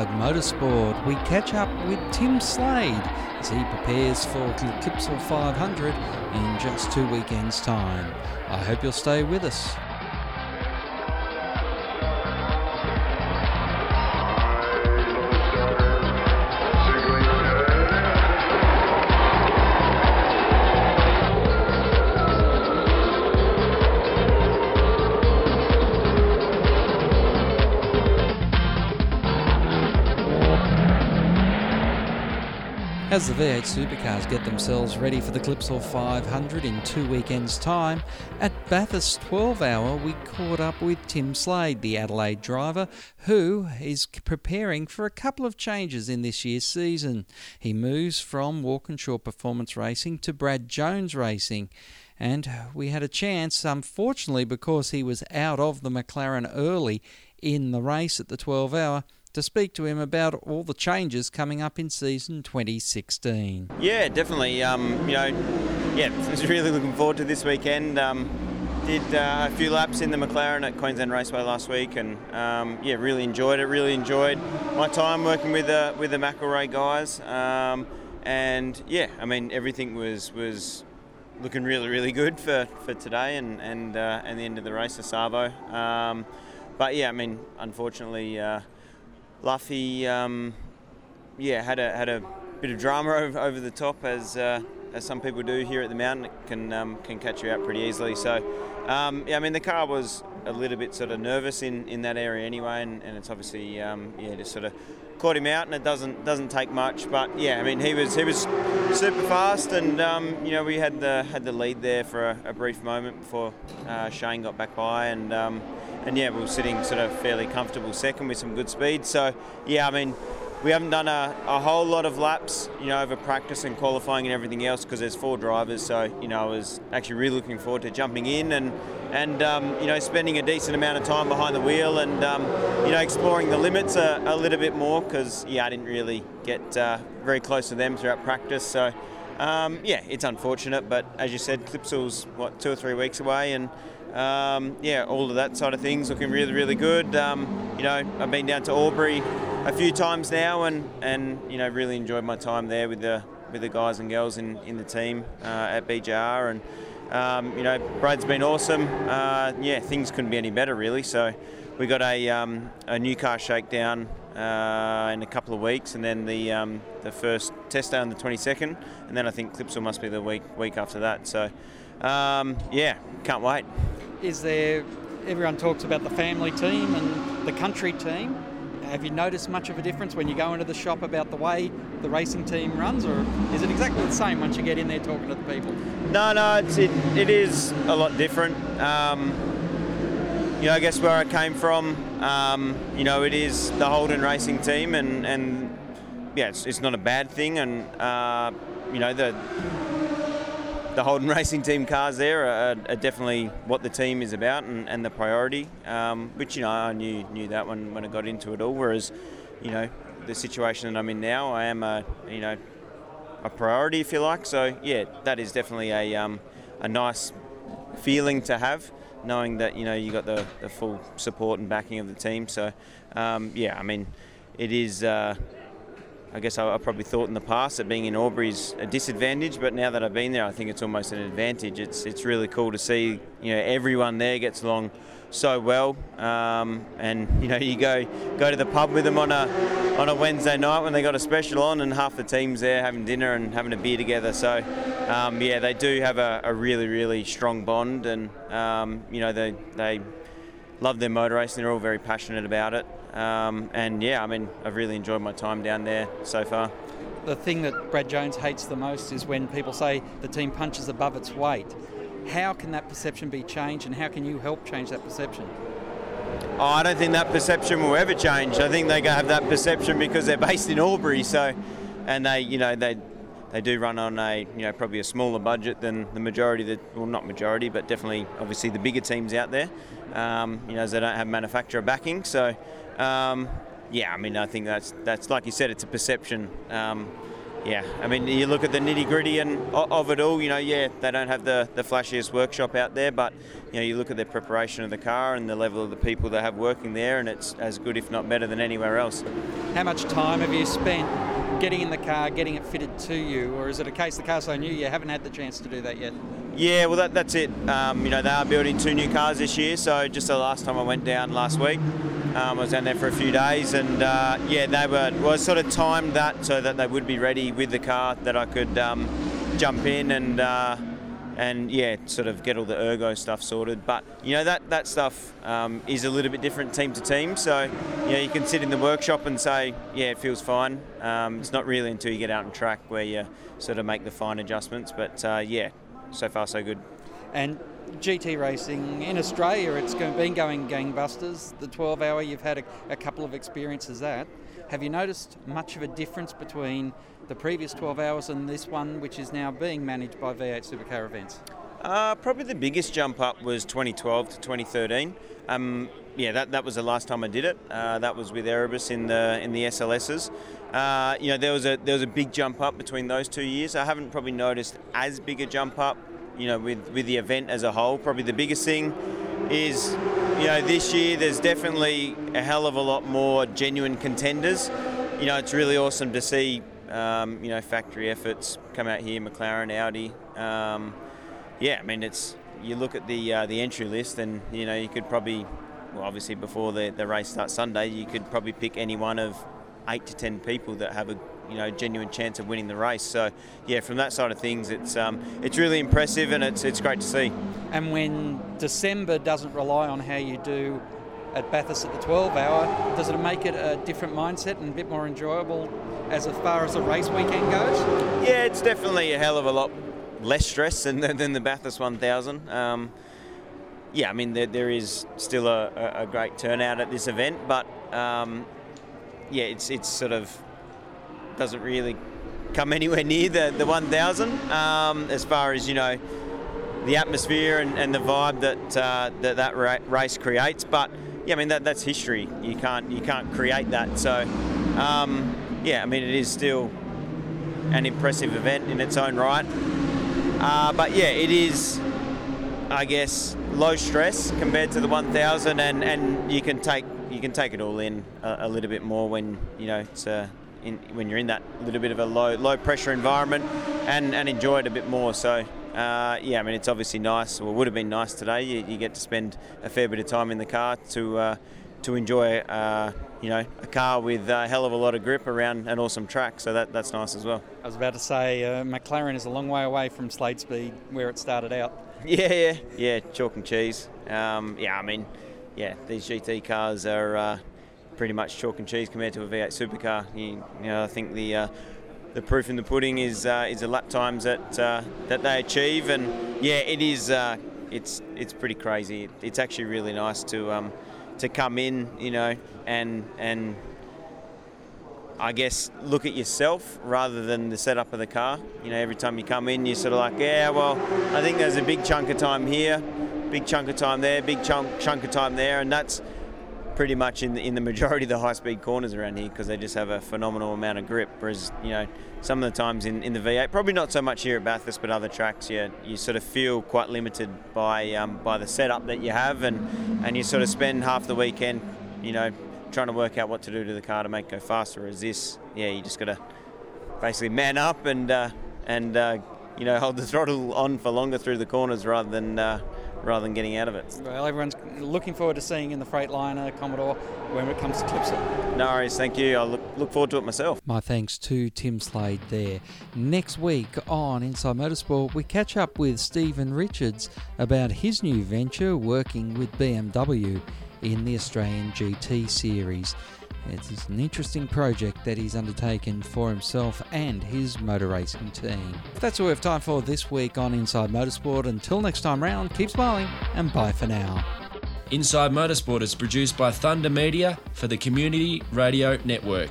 Inside Motorsport, we catch up with Tim Slade as he prepares for Clipsal 500 in just two weekends' time. I hope you'll stay with us. As the V8 supercars get themselves ready for the Clipsal 500 in two weekends' time, at Bathurst 12 hour we caught up with Tim Slade, the Adelaide driver, who is preparing for a couple of changes in this year's season. He moves from Walkinshaw Performance Racing to Brad Jones Racing. And we had a chance, unfortunately, because he was out of the McLaren early in the race at the 12 hour to speak to him about all the changes coming up in season 2016. Yeah, definitely. Um, you know, yeah, I was really looking forward to this weekend. Um, did uh, a few laps in the McLaren at Queensland Raceway last week, and um, yeah, really enjoyed it. Really enjoyed my time working with the with the McElrea guys, um, and yeah, I mean everything was was looking really really good for, for today and and uh, and the end of the race at Savo. Um, but yeah, I mean, unfortunately. Uh, Luffy, um, yeah, had a had a bit of drama over, over the top as uh, as some people do here at the mountain. It can um, can catch you out pretty easily. So, um, yeah, I mean the car was a little bit sort of nervous in, in that area anyway, and, and it's obviously um, yeah just sort of caught him out, and it doesn't doesn't take much. But yeah, I mean he was he was super fast, and um, you know we had the had the lead there for a, a brief moment before uh, Shane got back by, and um, and yeah, we were sitting sort of fairly comfortable second with some good speed. So yeah, I mean, we haven't done a, a whole lot of laps, you know, over practice and qualifying and everything else because there's four drivers. So you know, I was actually really looking forward to jumping in and and um, you know spending a decent amount of time behind the wheel and um, you know exploring the limits a, a little bit more because yeah, I didn't really get uh, very close to them throughout practice. So. Um, yeah, it's unfortunate, but as you said, Clipsal's what two or three weeks away, and um, yeah, all of that side of things looking really, really good. Um, you know, I've been down to Albury a few times now, and and you know, really enjoyed my time there with the with the guys and girls in, in the team uh, at BJR, and um, you know, Brad's been awesome. Uh, yeah, things couldn't be any better, really. So we got a um, a new car shakedown uh, in a couple of weeks, and then the um, the first test day on the 22nd, and then I think Clipsal must be the week week after that. So um, yeah, can't wait is there, everyone talks about the family team and the country team. Have you noticed much of a difference when you go into the shop about the way the racing team runs, or is it exactly the same once you get in there talking to the people? No, no, it's, it, it is a lot different. Um, you know, I guess where I came from, um, you know, it is the Holden racing team, and, and yeah, it's, it's not a bad thing, and uh, you know, the the Holden Racing Team cars there are, are, definitely what the team is about and, and the priority, um, which you know I knew knew that when, when I got into it all. Whereas, you know, the situation that I'm in now, I am a you know a priority if you like. So yeah, that is definitely a um, a nice feeling to have, knowing that you know you got the, the full support and backing of the team. So um, yeah, I mean, it is. Uh, I guess I, I, probably thought in the past that being in Albury is a disadvantage, but now that I've been there, I think it's almost an advantage. It's it's really cool to see you know everyone there gets along so well, um, and you know you go go to the pub with them on a on a Wednesday night when they got a special on, and half the team's there having dinner and having a beer together. So um, yeah, they do have a, a, really really strong bond, and um, you know they they love their motor racing. They're all very passionate about it. Um, and yeah, I mean, I've really enjoyed my time down there so far. The thing that Brad Jones hates the most is when people say the team punches above its weight. How can that perception be changed, and how can you help change that perception? Oh, I don't think that perception will ever change. I think they have that perception because they're based in Albury, so and they, you know, they they do run on a you know probably a smaller budget than the majority well not majority but definitely obviously the bigger teams out there um, you know as they don't have manufacturer backing so um, yeah I mean I think that's that's like you said it's a perception um, yeah, I mean, you look at the nitty gritty and of it all. You know, yeah, they don't have the, the flashiest workshop out there, but you know, you look at the preparation of the car and the level of the people they have working there, and it's as good, if not better, than anywhere else. How much time have you spent getting in the car, getting it fitted to you, or is it a case the car's so new you haven't had the chance to do that yet? Yeah, well, that, that's it. Um, you know, they are building two new cars this year, so just the last time I went down last week, um, I was down there for a few days, and uh, yeah, they were was sort of timed that so that they would be ready with the car that I could um, jump in and. Uh, and yeah, sort of get all the ergo stuff sorted. But you know that that stuff um, is a little bit different team to team. So you know you can sit in the workshop and say, yeah, it feels fine. Um, it's not really until you get out on track where you sort of make the fine adjustments. But uh, yeah, so far so good. And GT racing in Australia, it's been going gangbusters. The 12 hour, you've had a, a couple of experiences that. Have you noticed much of a difference between the previous 12 hours and this one, which is now being managed by V8 Supercar events? Uh, probably the biggest jump up was 2012 to 2013. Um, yeah, that, that was the last time I did it. Uh, that was with Erebus in the in the SLSs. Uh, you know, there was a there was a big jump up between those two years. I haven't probably noticed as big a jump up. You know, with with the event as a whole, probably the biggest thing is, you know, this year there's definitely a hell of a lot more genuine contenders. You know, it's really awesome to see, um, you know, factory efforts come out here, McLaren, Audi. Um, yeah, I mean, it's you look at the uh, the entry list, and you know, you could probably, well, obviously before the the race starts Sunday, you could probably pick any one of eight to ten people that have a you know genuine chance of winning the race. So yeah, from that side of things, it's um, it's really impressive and it's it's great to see. And when December doesn't rely on how you do at Bathurst at the 12 hour, does it make it a different mindset and a bit more enjoyable as far as the race weekend goes? Yeah, it's definitely a hell of a lot less stress than, than the Bathurst 1000. Um, yeah, I mean, there, there is still a, a, great turnout at this event, but um, yeah, it's it's sort of doesn't really come anywhere near the, the 1000 um, as far as, you know, the atmosphere and, and the vibe that uh, that, that ra- race creates. But yeah, I mean that that's history. You can't you can't create that. So um, yeah, I mean it is still an impressive event in its own right. Uh, but yeah, it is, I guess, low stress compared to the 1000, and, and you can take you can take it all in a, a little bit more when you know it's uh, in, when you're in that little bit of a low low pressure environment, and, and enjoy it a bit more. So. Uh, yeah, I mean it's obviously nice. Well, would have been nice today. You, you, get to spend a fair bit of time in the car to uh, to enjoy, uh, you know, a car with a hell of a lot of grip around an awesome track. So that, that's nice as well. I was about to say uh, McLaren is a long way away from Slade Speed where it started out. Yeah, yeah, yeah, chalk and cheese. Um, yeah, I mean, yeah, these GT cars are uh, pretty much chalk and cheese compared to a V8 supercar. You, you know, I think the uh, the proof in the pudding is uh, is the lap times that uh, that they achieve, and yeah, it is. it's it's pretty crazy. It's actually really nice to. Um, to come in, you know, and and I guess look at yourself rather than the setup of the car. You know, every time you come in, you're sort of like, yeah, well, I think there's a big chunk of time here, big chunk of time there, big chunk chunk of time there, and that's pretty much in the, in the majority of the high speed corners around here because they just have a phenomenal amount of grip. Whereas, you know, some of the times in, in the V8, probably not so much here at Bathurst, but other tracks, yeah, you sort of feel quite limited by um, by the setup that you have, and and you sort of spend half the weekend, you know, trying to work out what to do to the car to make it go faster. As this, yeah, you just got to basically man up and uh, and uh, you know hold the throttle on for longer through the corners rather than uh, rather than getting out of it. Well, everyone's looking forward to seeing in the Freightliner Commodore when it comes to Clipsal. No worries, thank you. I look, look forward to it myself. My thanks to Tim Slade there. Next week on Inside Motorsport, we catch up with Steven Richards about his new venture working with BMW in the Australian GT Series. It's an interesting project that he's undertaken for himself and his motor racing team. That's all we have time for this week on Inside Motorsport. Until next time round, keep smiling and bye for now. Inside Motorsport is produced by Thunder Media for the Community Radio Network.